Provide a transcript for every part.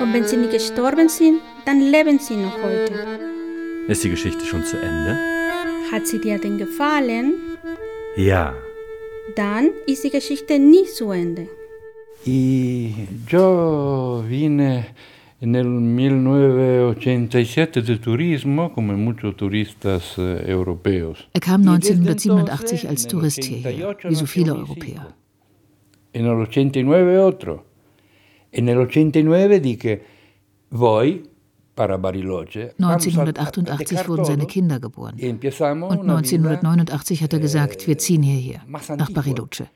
Und wenn sie nicht gestorben sind, dann leben sie noch heute. Ist die Geschichte schon zu Ende? Hat sie dir denn gefallen? Ja. Dann ist die Geschichte nie zu Ende. Y yo vine en el 1987 de turismo, como muchos turistas eh, europeos. Er kam 1987 als Tourist hierher, wie so viele Europäer. En el 89 otro. En el 89 dije, voy para Bariloche. 1988 wurden seine Kinder geboren. Und 1989 hat er gesagt, wir ziehen hierher, nach Bariloche.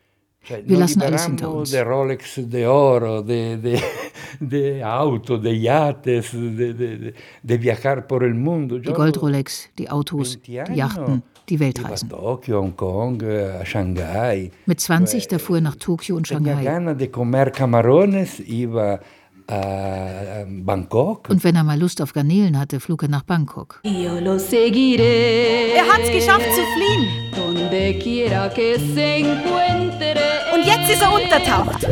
Wir lassen alles hinter uns. De Rolex de oro, de, de, de auto, de yates, de, de, de viajar por el mundo. Die Gold-Rolex, die Autos, die Yachten, die Weltreisen. Tokio, Hongkong, Shanghai. Mit 20 da fuhr er nach Tokio und Shanghai. de comer camarones, iba Bangkok. Und wenn er mal Lust auf Garnelen hatte, flog er nach Bangkok. Er hat's geschafft zu fliehen. Und jetzt ist er untertaucht.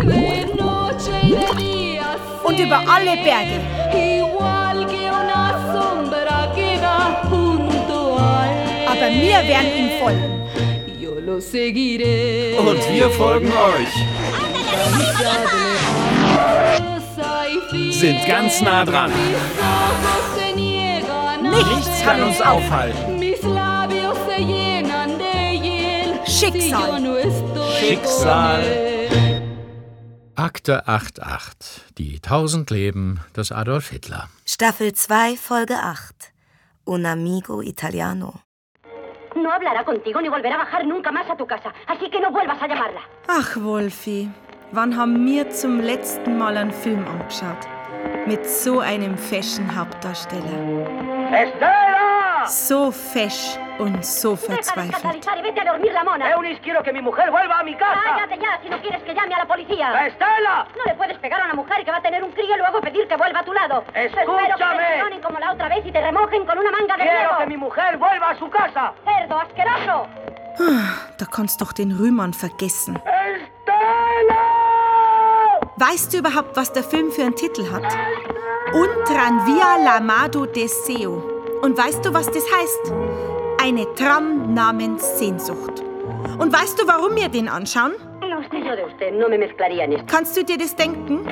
Und über alle Berge. Aber wir werden ihm folgen. Und wir folgen euch. Sind ganz nah dran. Nichts kann uns aufhalten. Schicksal. Schicksal. Akte 88. Die tausend Leben des Adolf Hitler. Staffel 2, Folge 8. Un amigo italiano. No hablará contigo ni volverá a bajar nunca más a tu casa, así que no vuelvas a llamarla. Ach, Wolfi, wann haben wir zum letzten Mal einen Film angeschaut? Mit so einem fashion Hauptdarsteller. ¡Estela! So fesch und so verzweifelt. La la Da kannst doch den Rühmann vergessen. Weißt du überhaupt, was der Film für einen Titel hat? Un tranvia l'amado deseo. Und weißt du, was das heißt? Eine Tram namens Sehnsucht. Und weißt du, warum wir den anschauen? Kannst du dir das denken?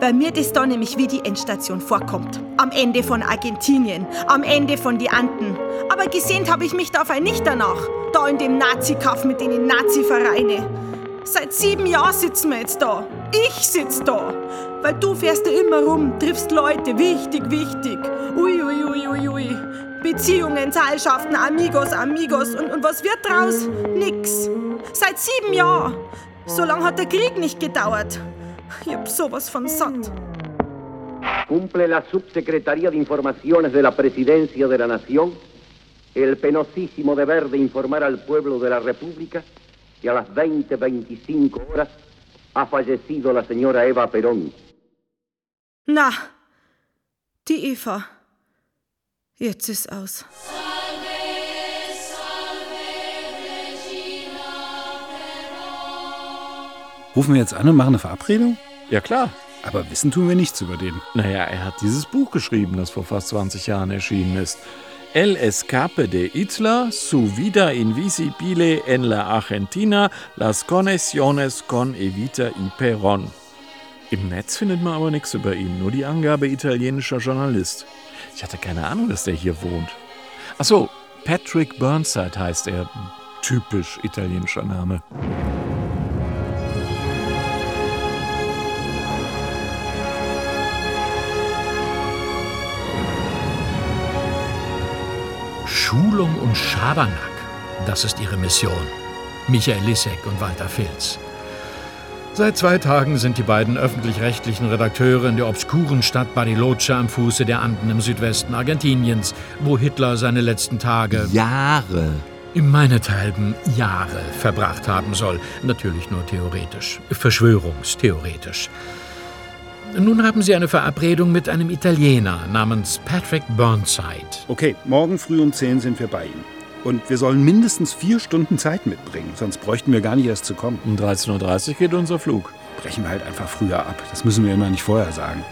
Weil mir das da nämlich wie die Endstation vorkommt. Am Ende von Argentinien, am Ende von die Anden. Aber gesehnt habe ich mich dabei nicht danach. Da in dem Nazi-Kaff mit den Nazi-Vereine. Seit sieben Jahren sitzen wir jetzt da. Ich sitz da. Weil du fährst da immer rum, triffst Leute, wichtig, wichtig. Ui, ui, ui, ui, ui. Beziehungen, Seilschaften, Amigos, Amigos. Und, und was wird draus? Nix. Seit sieben Jahren. So lange hat der Krieg nicht gedauert. Ich hab sowas von satt. Cumple la Subsecretaría de Informaciones de la Presidencia de la Nación el penosísimo deber de informar al pueblo de la República que a las 20.25 horas ha fallecido la señora Eva Perón. Na, die Eva. Jetzt ist aus. Rufen wir jetzt an und machen eine Verabredung? Ja, klar. Aber wissen tun wir nichts über den. Naja, er hat dieses Buch geschrieben, das vor fast 20 Jahren erschienen ist. El escape de Hitler, su vida invisibile en la Argentina, las conexiones con Evita y Perón. Im Netz findet man aber nichts über ihn, nur die Angabe italienischer Journalist. Ich hatte keine Ahnung, dass der hier wohnt. Achso, Patrick Burnside heißt er. Typisch italienischer Name. Schulung und Schabernack, das ist ihre Mission. Michael Lissek und Walter Filz. Seit zwei Tagen sind die beiden öffentlich-rechtlichen Redakteure in der obskuren Stadt Bariloche am Fuße der Anden im Südwesten Argentiniens, wo Hitler seine letzten Tage Jahre im meinethalben Jahre verbracht haben soll. Natürlich nur theoretisch, verschwörungstheoretisch. Nun haben sie eine Verabredung mit einem Italiener namens Patrick Burnside. Okay, morgen früh um 10 sind wir bei ihm. Und wir sollen mindestens vier Stunden Zeit mitbringen, sonst bräuchten wir gar nicht erst zu kommen. Um 13.30 Uhr geht unser Flug. brechen wir halt einfach früher ab. Das müssen wir immer nicht vorher sagen.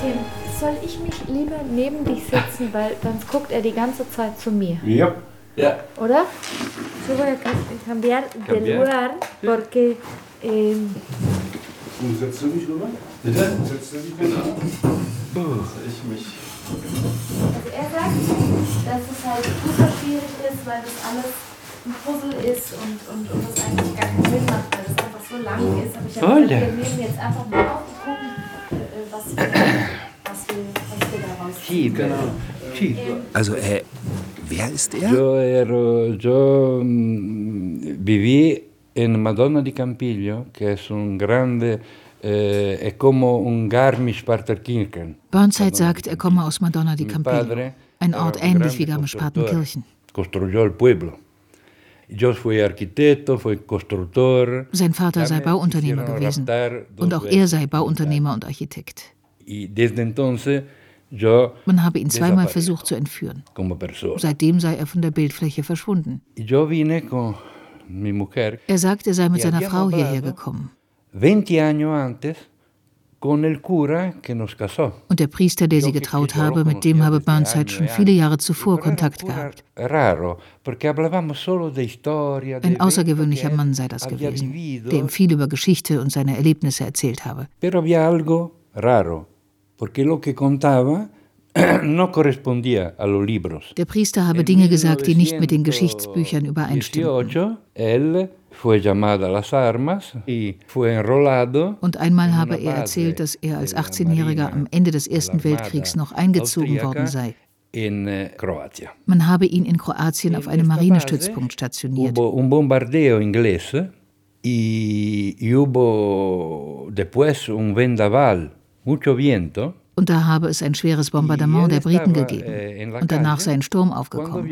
Tim, soll ich mich lieber neben dich setzen, weil sonst guckt er die ganze Zeit zu mir. Ja. Ja. ¿Oder? Yo voy a cambiar de lugar porque. Und setzt du dich rüber? Bitte? Setzt du dich genau? Ich mich. Also er sagt, dass es halt super schwierig ist, weil das alles ein Puzzle ist und, und, und das eigentlich gar keinen Sinn macht, weil das einfach so lang ist. Aber ich habe gesagt, wir nehmen jetzt einfach mal auf und gucken, äh, was wir, was wir, was wir daraus Sì, genau. Also, äh, wer ist er? Yo, ero, yo mm, viví en Madonna di Campiglio, che è un grande, Garmisch-Partenkirchen. Burnside sagt, er komme aus Madonna di Campiglio, ein Ort ähnlich wie Garmisch-Partenkirchen. Sein Vater sei Bauunternehmer gewesen und auch er sei Bauunternehmer und Architekt. Man habe ihn zweimal versucht zu entführen. Seitdem sei er von der Bildfläche verschwunden. Er sagt, er sei mit Y seiner Frau hierher gekommen. 20 años antes con el cura que nos casó. Und der Priester, der sie getraut habe, mit dem habe Burnside schon viele Jahre zuvor Kontakt gehabt. Ein außergewöhnlicher Mann sei das gewesen, der ihm viel über Geschichte und seine Erlebnisse erzählt habe. Der Priester habe Dinge gesagt, die nicht mit den Geschichtsbüchern übereinstimmten. 18, él fue llamado a las armas y fue enrolado Und einmal habe er erzählt, dass er als 18-Jähriger am Ende des Ersten Weltkriegs noch eingezogen worden sei. eh, Croatia. Man habe ihn in Kroatien auf einem Marinestützpunkt stationiert. Und da habe es ein schweres Bombardement der Briten gegeben. eh, Und danach sei ein Sturm aufgekommen.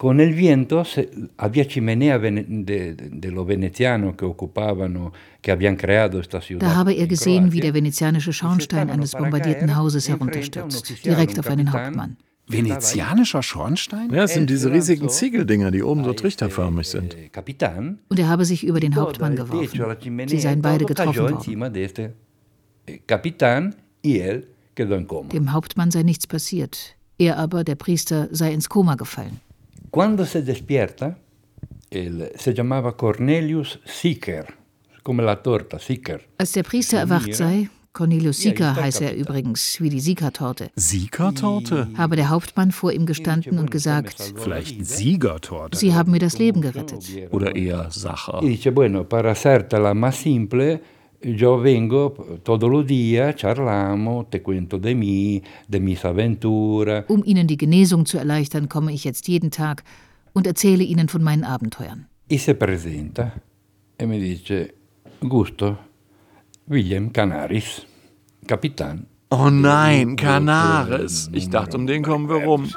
Con el viento se- había chimenea vene- de, de- de los venecianos que ocupaban, que habían creado esta ciudad. Da habe er en gesehen, wie der venezianische Schornstein eines bombardierten Hauses herunterstürzt, direkt auf einen Hauptmann. Venezianischer Schornstein? Ja, es sind diese riesigen Ziegeldinger, die oben so trichterförmig sind. Capitán, Und er habe sich über den Hauptmann geworfen. Sie seien beide getroffen worden. eh. Dem Hauptmann sei nichts passiert. Er aber, der Priester, sei ins Koma gefallen. Cuando se despierta, él se llamaba Cornelius Sicker, come la torta, Sicker. Als der Priester erwacht sei, Cornelius Sieker heiße er übrigens, wie die Siegertorte, Siegertorte? habe der Hauptmann vor ihm gestanden und gesagt, Vielleicht Siegertorte. Sie haben mir das Leben gerettet. Oder eher Sacher. Dice, bueno, para hacértela más simple, yo vengo todos los días, charlamos, te cuento de mí, de mis aventuras. Um Ihnen die Genesung zu erleichtern, komme ich jetzt jeden Tag und erzähle Ihnen von meinen Abenteuern. Y se presenta e mi dice, Gusto, William Canaris, Capitán. Oh nein, Canaris. Ich dachte, um den kommen wir rum.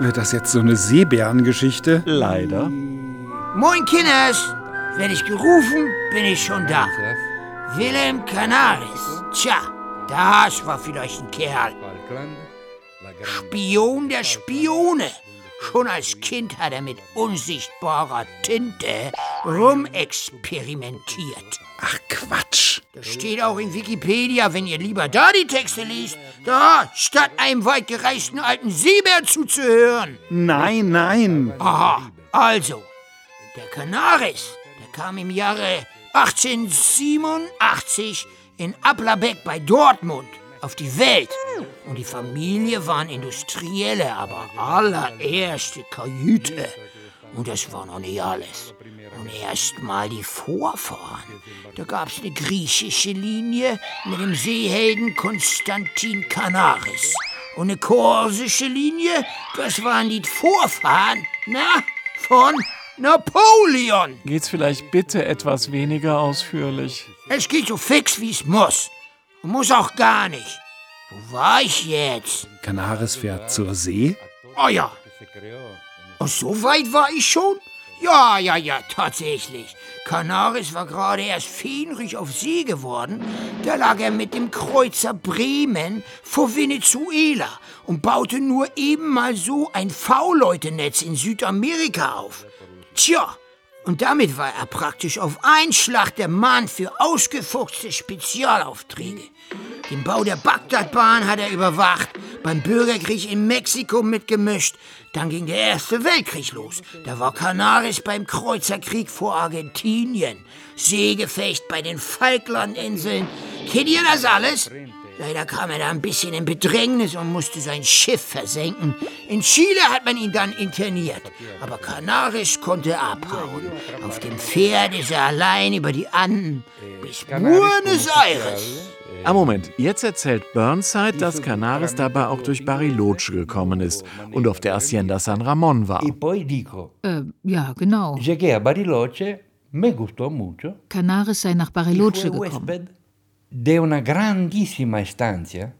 Wird das jetzt so eine Seebärengeschichte? Leider. Moin Kinders, werde ich gerufen, bin ich schon da. Wilhelm Canaris. Tja, das war vielleicht ein Kerl. Spion der Spione. Schon als Kind hat er mit unsichtbarer Tinte rumexperimentiert. Ach Quatsch. Das steht auch in Wikipedia, wenn ihr lieber da die Texte liest. Da, statt einem weit gereisten alten Seebär zuzuhören. Nein, nein. Aha, also, der Canaris, kam im Jahre 1887 in Applerbeck bei Dortmund auf die Welt. Und die Familie waren Industrielle, aber allererste Kajüte. Und das war noch nicht alles. Und erst mal die Vorfahren. Da gab's eine griechische Linie mit dem Seehelden Konstantin Canaris. Und eine korsische Linie, das waren die Vorfahren, na, von Napoleon. Geht's vielleicht bitte etwas weniger ausführlich? Es geht so fix, wie es muss. Und muss auch gar nicht. Wo war ich jetzt? Canaris fährt zur See? Oh ja. Und so weit war ich schon. Ja, ja, ja, tatsächlich. Canaris war gerade erst fähnrich auf See geworden. Da lag er mit dem Kreuzer Bremen vor Venezuela und baute nur eben mal so ein V-Leute-Netz in Südamerika auf. Tja, und damit war er praktisch auf einen Schlag der Mann für ausgefuchste Spezialaufträge. Den Bau der Bagdadbahn hat er überwacht, beim Bürgerkrieg in Mexiko mitgemischt. Dann ging der Erste Weltkrieg los. Da war Canaris beim Kreuzerkrieg vor Argentinien. Seegefecht bei den Falklandinseln. Kennt ihr das alles? Leider kam er da ein bisschen in Bedrängnis und musste sein Schiff versenken. In Chile hat man ihn dann interniert. Aber Canaris konnte abhauen. Auf dem Pferd ist er allein über die Anden bis Buenos Aires. Ah, Moment. Jetzt erzählt Burnside, dass Canaris dabei auch durch Bariloche gekommen ist und auf der Hacienda San Ramon war. Äh, ja, genau. Canaris sei nach Bariloche gekommen de una grandissima estancia,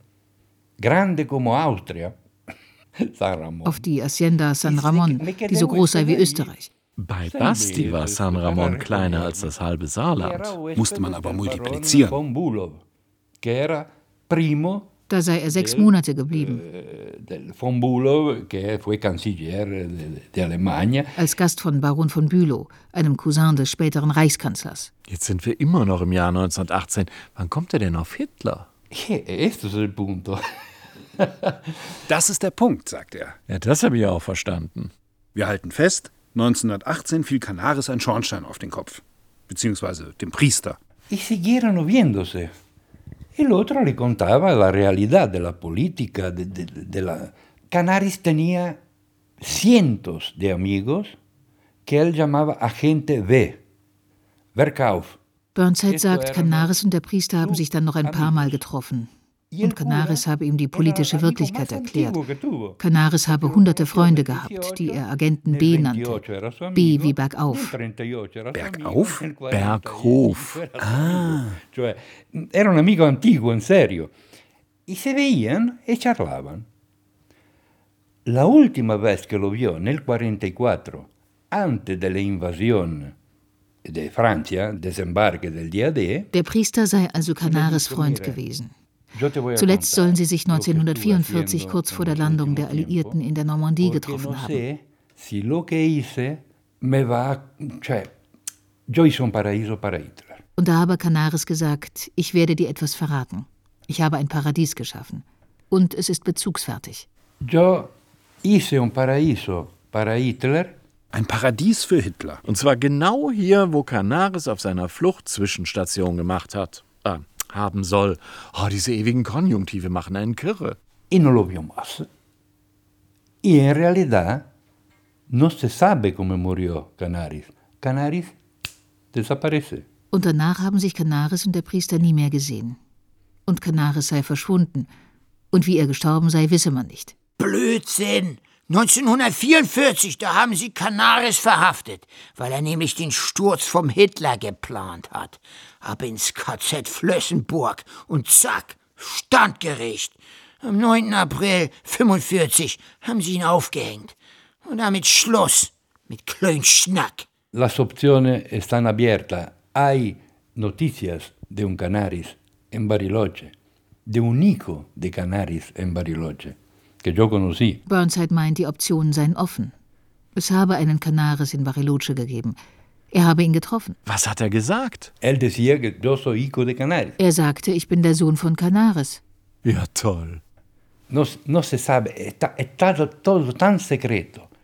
grande como Austria, San Ramon. Auf die Hacienda San Ramon, die so groß sei wie Österreich. Bei Basti war San Ramon kleiner als das halbe Saarland. Musste man aber multiplizieren. Da sei er sechs Monate geblieben. Als Gast von Baron von Bülow, einem Cousin des späteren Reichskanzlers. Jetzt sind wir immer noch im Jahr 1918. Wann kommt er denn auf Hitler? Das ist der Punkt, sagt er. Ja, das habe ich auch verstanden. Wir halten fest, 1918 fiel Canaris ein Schornstein auf den Kopf. Beziehungsweise dem Priester. Y siguieron viéndose. El otro le contaba la realidad de la política, de, de, de la... Canaris tenía cientos de amigos que él llamaba Agente B. Verkauf. Burnside sagt, Canaris und der Priester haben sich dann noch ein paar Mal getroffen. Und Canaris habe ihm die politische Wirklichkeit erklärt. Canaris habe hunderte Freunde gehabt, die er Agenten B nannte. B wie bergauf. Bergauf? Berghof. Ah. Era un amico antiguo, en serio. Y se veían y charlaban. La última vez que lo vio, en el 44, antes de la invasión de Francia, desembarque del día D. Der Priester sei also Canaris Freund gewesen. Zuletzt sollen sie sich 1944 kurz vor der Landung der Alliierten in der Normandie getroffen haben. Und da habe Canaris gesagt, ich werde dir etwas verraten. Ich habe ein Paradies geschaffen. Und es ist bezugsfertig. Ein Paradies für Hitler. Und zwar genau hier, wo Canaris auf seiner Flucht Zwischenstation gemacht hat. Ah, haben soll. Oh, diese ewigen Konjunktive machen einen kirre. Y no lo vio más. Y en realidad no se sabe cómo murió Canaris. Canaris desaparece. Und danach haben sich Canaris und der Priester nie mehr gesehen. Und Canaris sei verschwunden. Und wie er gestorben sei, wisse man nicht. Blödsinn! 1944, da haben sie Canaris verhaftet, weil er nämlich den Sturz vom Hitler geplant hat. Ab ins KZ Flössenburg und zack, Standgericht. Am 9. April 45 haben sie ihn aufgehängt. Und damit Schluss mit Klönschnack. Las opciones están abiertas. Hay noticias de un Canaris en Bariloche, de un hijo de Canaris en Bariloche. Burnside meint, die Optionen seien offen. Es habe einen Canaris in Bariloche gegeben. Er habe ihn getroffen. Was hat er gesagt? Er sagte, ich bin der Sohn von Canaris. Ja, toll.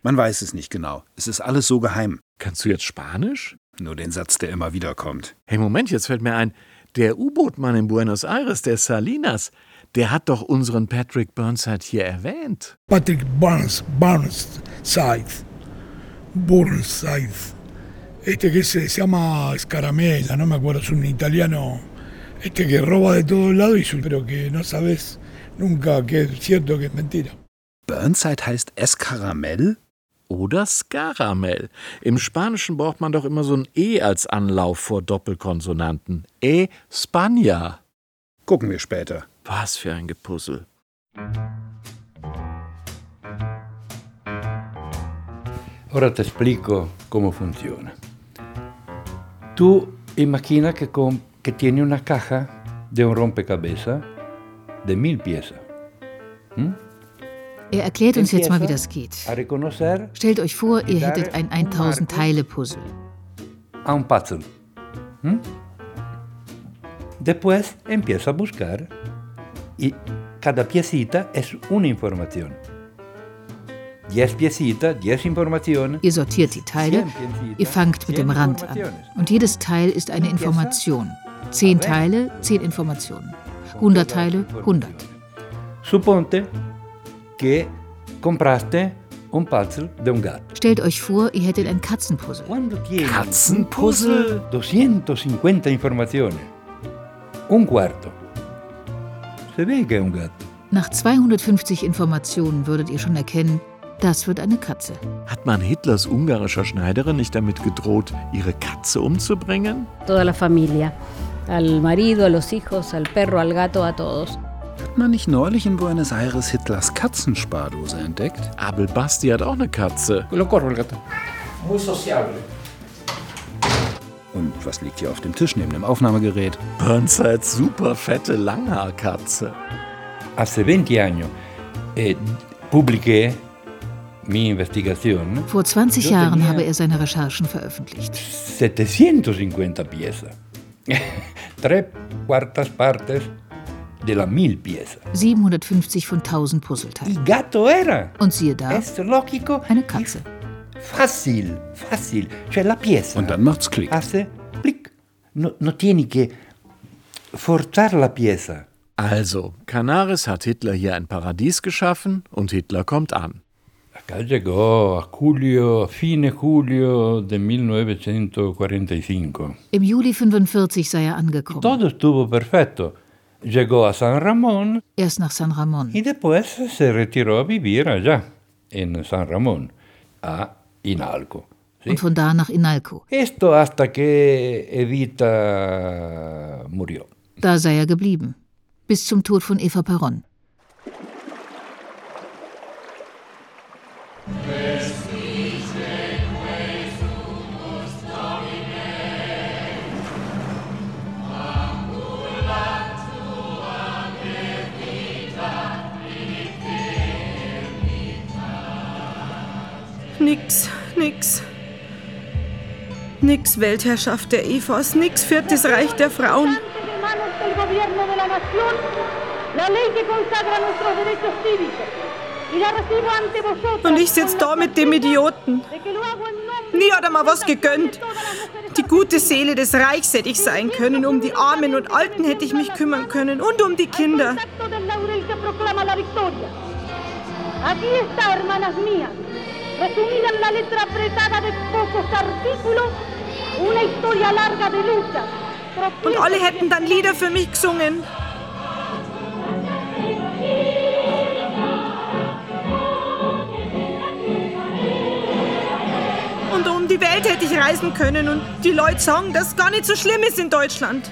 Man weiß es nicht genau. Es ist alles so geheim. Kannst du jetzt Spanisch? Nur den Satz, der immer wieder kommt. Hey, Moment, jetzt fällt mir ein, der U-Boot-Mann in Buenos Aires, der Salinas, der hat doch unseren Patrick Burnside hier erwähnt. Patrick Burns, Burnside. Burnside. Este que se, se llama Scaramella, no me acuerdo, es un italiano. Este que roba de todos lados, y pero que no sabes nunca que es cierto que es mentira. Burnside heißt Escaramell? Oder Scaramel. Im Spanischen braucht man doch immer so ein E als Anlauf vor Doppelkonsonanten. E Spania. Gucken wir später. Was für ein Gepuzzle. Ora ti explico come funziona. Tu immagina che, con, che tieni una caja de un rompecabezas de mil piezas. Hm? Er erklärt uns jetzt mal, wie das geht. Stellt euch vor, ihr hättet ein 1000 Teile Puzzle. Un puzzle. ¿Mm? Después empieza a buscar y cada piecita es una información. Diez piecita, diez informationen. Ihr sortiert die Teile, ihr fangt mit dem Rand an. Und jedes Teil ist eine Information. Zehn Teile, zehn Informationen. 100 Teile, 100. Supponte que compraste un puzzle de un gato. Stellt euch vor, ihr hättet ein Katzenpuzzle. Katzenpuzzle? 250 informaciones. Un cuarto. Un gato. Nach 250 Informationen würdet ihr schon erkennen, das wird eine Katze. Hat man Hitlers ungarischer Schneiderin nicht damit gedroht, ihre Katze umzubringen? Toda la familia. Al marido, a los hijos, al perro, al gato, a todos. Hat man nicht neulich in Buenos Aires Hitlers Katzenspardose entdeckt? Abel Basti hat auch eine Katze. Lo corro el gato. Muy sociable. Und was liegt hier auf dem Tisch neben dem Aufnahmegerät? Burnsides super fette Langhaarkatze. Hace 20 años eh, publiqué mi investigación. Vor 20 Jahren habe er seine Recherchen veröffentlicht. 750 piezas. Tres cuartas partes de la mil piezas. 750 von 1000 Puzzleteilen. Y gato era. Und siehe da, Es lógico. eine Katze. Fácil, fácil. Cioè la pieza. Und dann macht's Klick. Hace clic. No, no tieni que forzar la pieza. Also, Canaris hat Hitler hier ein Paradies geschaffen und Hitler kommt an. Acá llegó a julio, a fine julio de 1945. Im Juli 45 sei er angekommen. Todo estuvo perfecto. Llegó a San Ramón Erst nach San Ramón. y después se retiró a vivir allá, en San Ramón, a Inalco. Und von da nach Inalco. Esto hasta que Evita murió. Da sei er geblieben. Bis zum Tod von Eva Peron. Nix, nix. Nix Weltherrschaft der Evas, nix Viertes Reich der Frauen. Und ich sitz da mit dem Idioten. Nie hat er mal was gegönnt. Die gute Seele des Reichs hätte ich sein können. Um die Armen und Alten hätte ich mich kümmern können. Und um die Kinder. Aquí está, hermanas mías, resumida en la letra apretada de pocos artículos, una historia larga de luchas. Und alle hätten dann Lieder für mich gesungen. Und um die Welt hätte ich reisen können und die Leute sagen, dass es gar nicht so schlimm ist in Deutschland.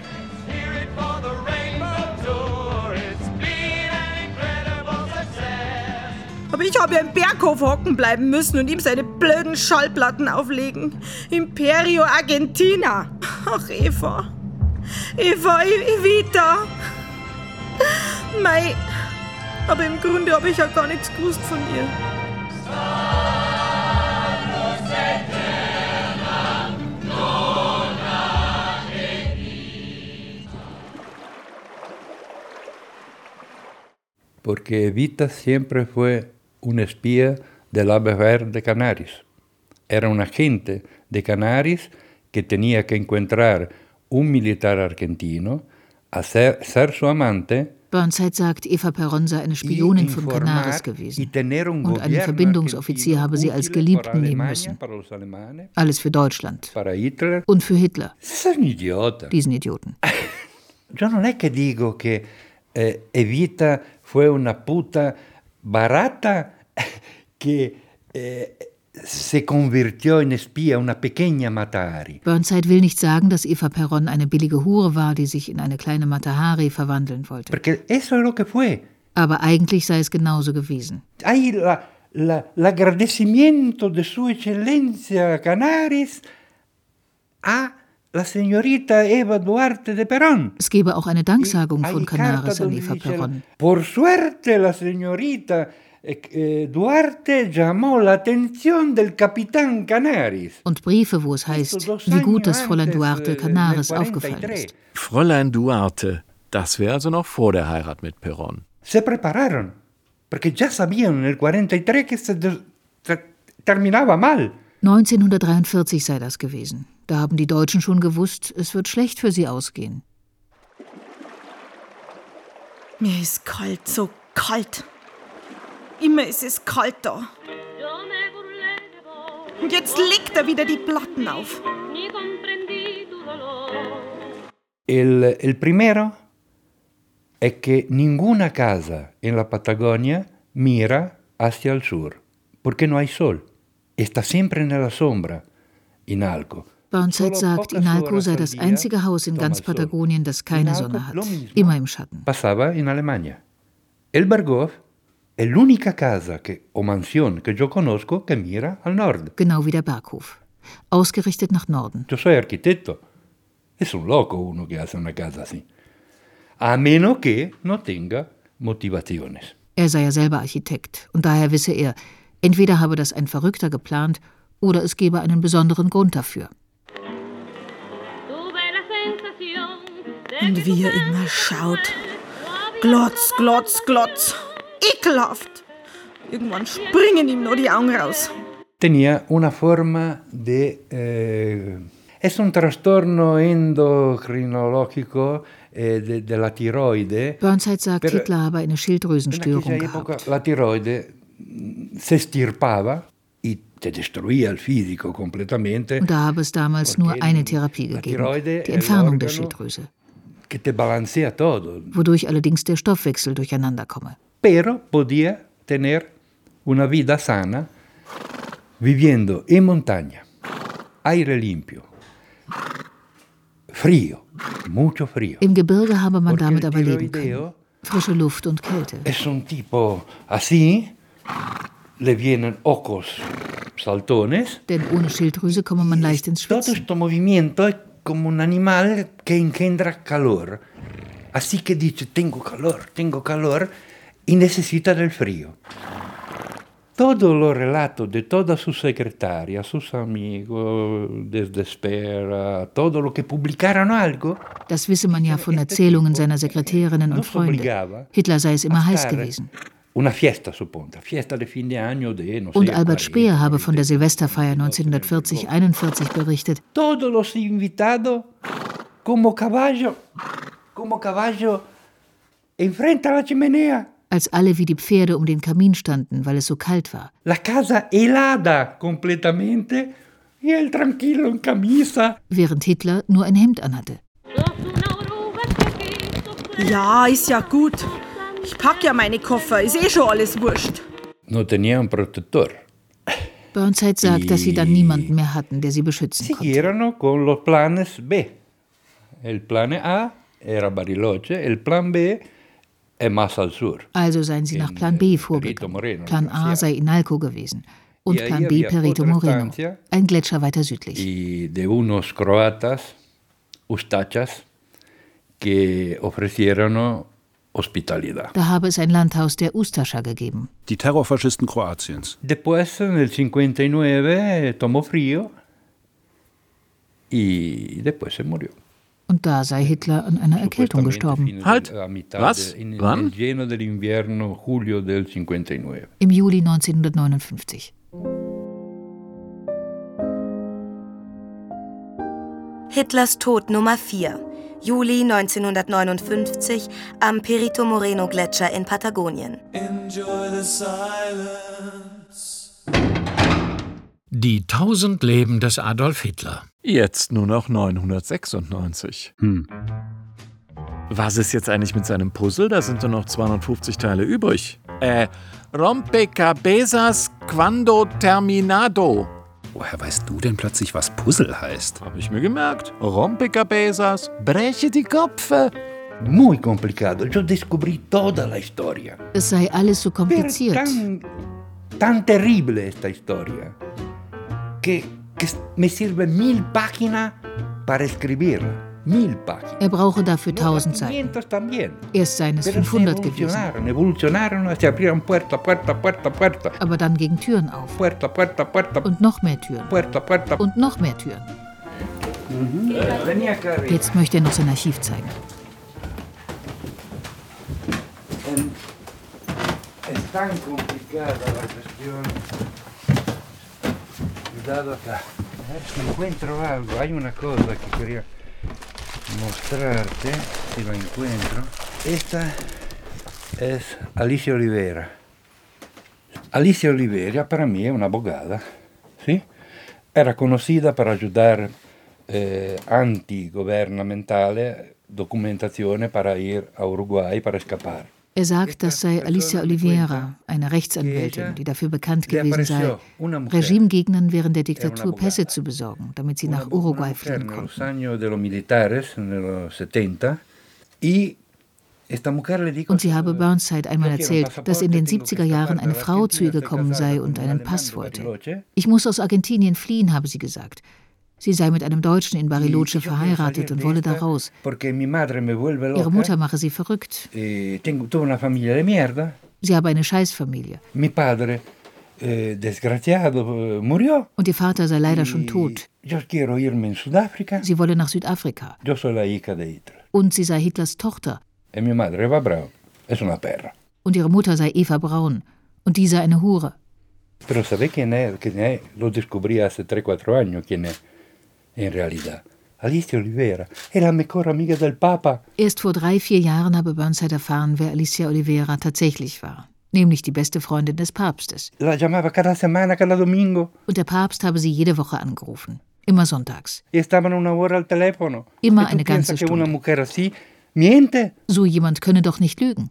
Aber ich habe ja im Berghof hocken bleiben müssen und ihm seine blöden Schallplatten auflegen. Imperio Argentina. Ach, Eva. Eva, Evita. Mei. Aber im Grunde habe ich ja gar nichts gewusst von ihr. Porque Evita siempre fue un espía del ABR de Canarias. Era un agente de Canarias que tenía que encontrar un militar argentino, hacer, ser su amante Burnside sagt, Eva Peron sei eine Spionin von Canaris gewesen. Und einen Verbindungsoffizier habe sie als Geliebten nehmen müssen. Alles für Deutschland. Und für Hitler. Diesen Idioten. Yo que digo que eh, Evita fue una puta barata que eh, se convirtió en espía, una pequeña Matahari. Burnside will nicht sagen, dass Eva Peron eine billige Hure war, die sich in eine kleine Matahari verwandeln wollte. Porque eso es lo que fue. Aber eigentlich sei es genauso gewesen. Ahí la, la, l'agradecimiento de su eccellencia Canaris a la señorita Eva Duarte de Perón. Es gebe auch eine Danksagung von Canaris an Eva Perón. Por suerte la señorita eh, Duarte llamó la atención del Capitán Canaris. Und Briefe, wo es heißt, wie gut dass Fräulein Duarte Canaris aufgefallen ist. Fräulein Duarte, das wäre also noch vor der Heirat mit Perón. Se prepararon, porque ya sabían en el 43 que se terminaba mal. 1943 sei das gewesen. Da haben die Deutschen schon gewusst, es wird schlecht für sie ausgehen. Mir ist kalt, so kalt. Immer ist es kalt da. Und jetzt legt er wieder die Platten auf. El, el primero es que ninguna casa en la Patagonia mira hacia el sur, porque no hay sol. Está siempre en la sombra, Inalco. Burnside sagt, Inalco sei das einzige Haus in ganz Patagonien, das keine Sonne hat, immer im Schatten. Pasaba en Alemania. El Berghof es la única casa que, o mansión que yo conozco que mira al norte. Genau wie der Berghof. Ausgerichtet nach Norden. Yo soy arquitecto. Es un loco uno que hace una casa así. A menos que no tenga motivaciones. Er sei ja selber Architekt und daher wisse er, entweder habe das ein Verrückter geplant oder es gebe einen besonderen Grund dafür. Und wie er immer schaut. Glotz, glotz, glotz. Ekelhaft. Irgendwann springen ihm nur die Augen raus. Tenía una forma de... Eh, es un trastorno endocrinológico eh, de, de, la tiroide. Burnside sagt, Hitler habe eine Schilddrüsenstörung gehabt. La tiroide se estirpaba y te destruía el físico completamente. Und da habe es damals nur eine Therapie gegeben, die Entfernung der Schilddrüse. Wodurch allerdings der Stoffwechsel durcheinander komme. Pero podía tener una vida sana viviendo en montaña, aire limpio, frío, mucho frío. Im Gebirge habe man damit aber leben können. Frische Luft und Kälte. Es un tipo así, le vienen ojos saltones. Denn ohne Schilddrüse komme man leicht ins Schwitzen. Todo este movimiento como un animal que engendra calor. Así que dice, tengo calor, tengo calor, y necesita del frío. Todo lo relato de todas sus secretarias, sus amigos, desde espera, todo lo que publicaron algo. Das wisse man ja von Erzählungen seiner Sekretärinnen und Freunde. Hitler sei es immer heiß gewesen. Una fiesta, suponta, fiesta de fin de año de, no und Albert Speer habe von der Silvesterfeier 1940-41 berichtet. Todos los invitados como caballo, como caballo enfrente a la chimenea. Als alle wie die Pferde um den Kamin standen, weil es so kalt war. La casa helada completamente y él tranquilo en camisa. Während Hitler nur ein Hemd anhatte. Ja, ist ja gut. Ich pack ja meine Koffer, ist eh schon alles wurscht. No tenía un protector. Burnside sagt, dass sie dann niemanden mehr hatten, der sie beschützen konnte. con los planes B. El plan A era Bariloche, el plan B más al sur. Also seien sie nach Plan B vorgegangen. Plan A sei Inalco gewesen und Plan B Perito Moreno, ein Gletscher weiter südlich. Y de unos croatas, ustachas, que ofrecieron. Da habe es ein Landhaus der Ustascha gegeben. Die Terrorfaschisten Kroatiens. Después, en el 59, tomó frío y después se murió. Und da sei Hitler an einer Erkältung gestorben. Halt! Was? Wann? Im Juli 1959. Hitlers Tod Nummer 4. Juli 1959 am Perito Moreno Gletscher in Patagonien. Die tausend Leben des Adolf Hitler. Jetzt nur noch 996. Hm. Was ist jetzt eigentlich mit seinem Puzzle? Da sind nur noch 250 Teile übrig. Äh, Rompecabezas quando terminado. Woher weißt du denn plötzlich, was Puzzle heißt? Hab ich mir gemerkt. Rompecabezas, breche die Köpfe. Muy complicado. Yo descubrí toda la historia. Es sei alles so kompliziert. tan terrible esta historia que, que me sirve mil páginas para escribirla. Er brauche dafür tausend Seiten. Erst seien es 500 gewesen. Aber dann gingen Türen auf. Und noch mehr Türen. Und noch mehr Türen. Jetzt möchte er noch sein Archiv zeigen. Es tan complicada la cuestión. Cuidado acá. Si encuentro algo. Hay una cosa que quería mostrarte, si lo encuentro. Esta es Alicia Olivera. Alicia Olivera para mí es una abogada, ¿sí? Era conocida para ayudar eh, antigubernamentale Dokumentazione para ir a Uruguay para escapar. Er sagt, das sei Alicia Oliveira, eine Rechtsanwältin, die dafür bekannt gewesen sei, Regimegegnern während der Diktatur Pässe zu besorgen, damit sie nach Uruguay fliehen konnten. Und sie habe Burnside einmal erzählt, dass in den 70er Jahren eine Frau zu ihr gekommen sei und einen Pass wollte. Ich muss aus Argentinien fliehen, habe sie gesagt. Sie sei mit einem Deutschen in Bariloche verheiratet und wolle da raus. Ihre Mutter mache sie verrückt. Eh, sie habe eine Scheißfamilie. Eh, und ihr Vater sei leider schon tot. Sie wolle nach Südafrika. Und sie sei Hitlers Tochter. Und ihre Mutter sei Eva Braun. Und die sei eine Hure. Pero sabe quién es? ¿Quién es? Lo descubrí hace 3-4 años quién es in realidad. Alicia Oliveira è la mejor amiga del Papa. Erst vor drei, vier Jahren habe Burnside erfahren, wer Alicia Oliveira tatsächlich war. Nämlich die beste Freundin des Papstes. La llamaba cada semana, cada domingo. Und der Papst habe sie jede Woche angerufen. Immer sonntags. Estaban una hora al teléfono. Immer eine ganze Stunde. Una mujer así miente? So jemand könne doch nicht lügen.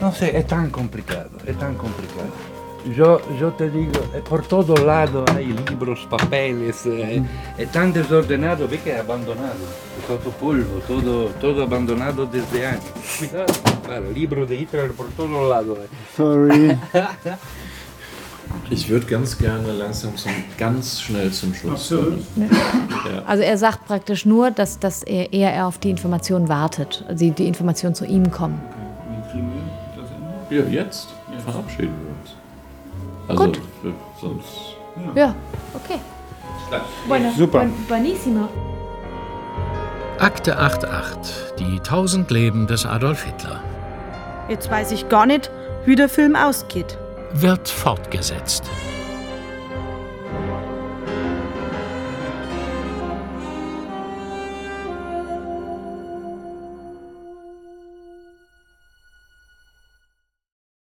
No sé, es tan complicado, es tan complicado. Yo, yo te digo, por todos lados hay libros, papeles, eh, es tan desordenado, ve que es abandonado, todo polvo, todo, todo abandonado desde años. Cuidado, claro, libro de Hitler por todos lados. Eh. Sorry. Ich würde ganz gerne langsam zum, ganz schnell zum Schluss kommen. Ja. Also er sagt praktisch nur, dass, dass er eher auf die Informationen wartet, also die Informationen zu ihm kommen. Ja, jetzt verabschieden wir uns. Also Gut. sonst. Ja, ja okay. Bueno, Super. buonissimo. Akte 88. Die tausend Leben des Adolf Hitler. Jetzt weiß ich gar nicht, wie der Film ausgeht. Wird fortgesetzt.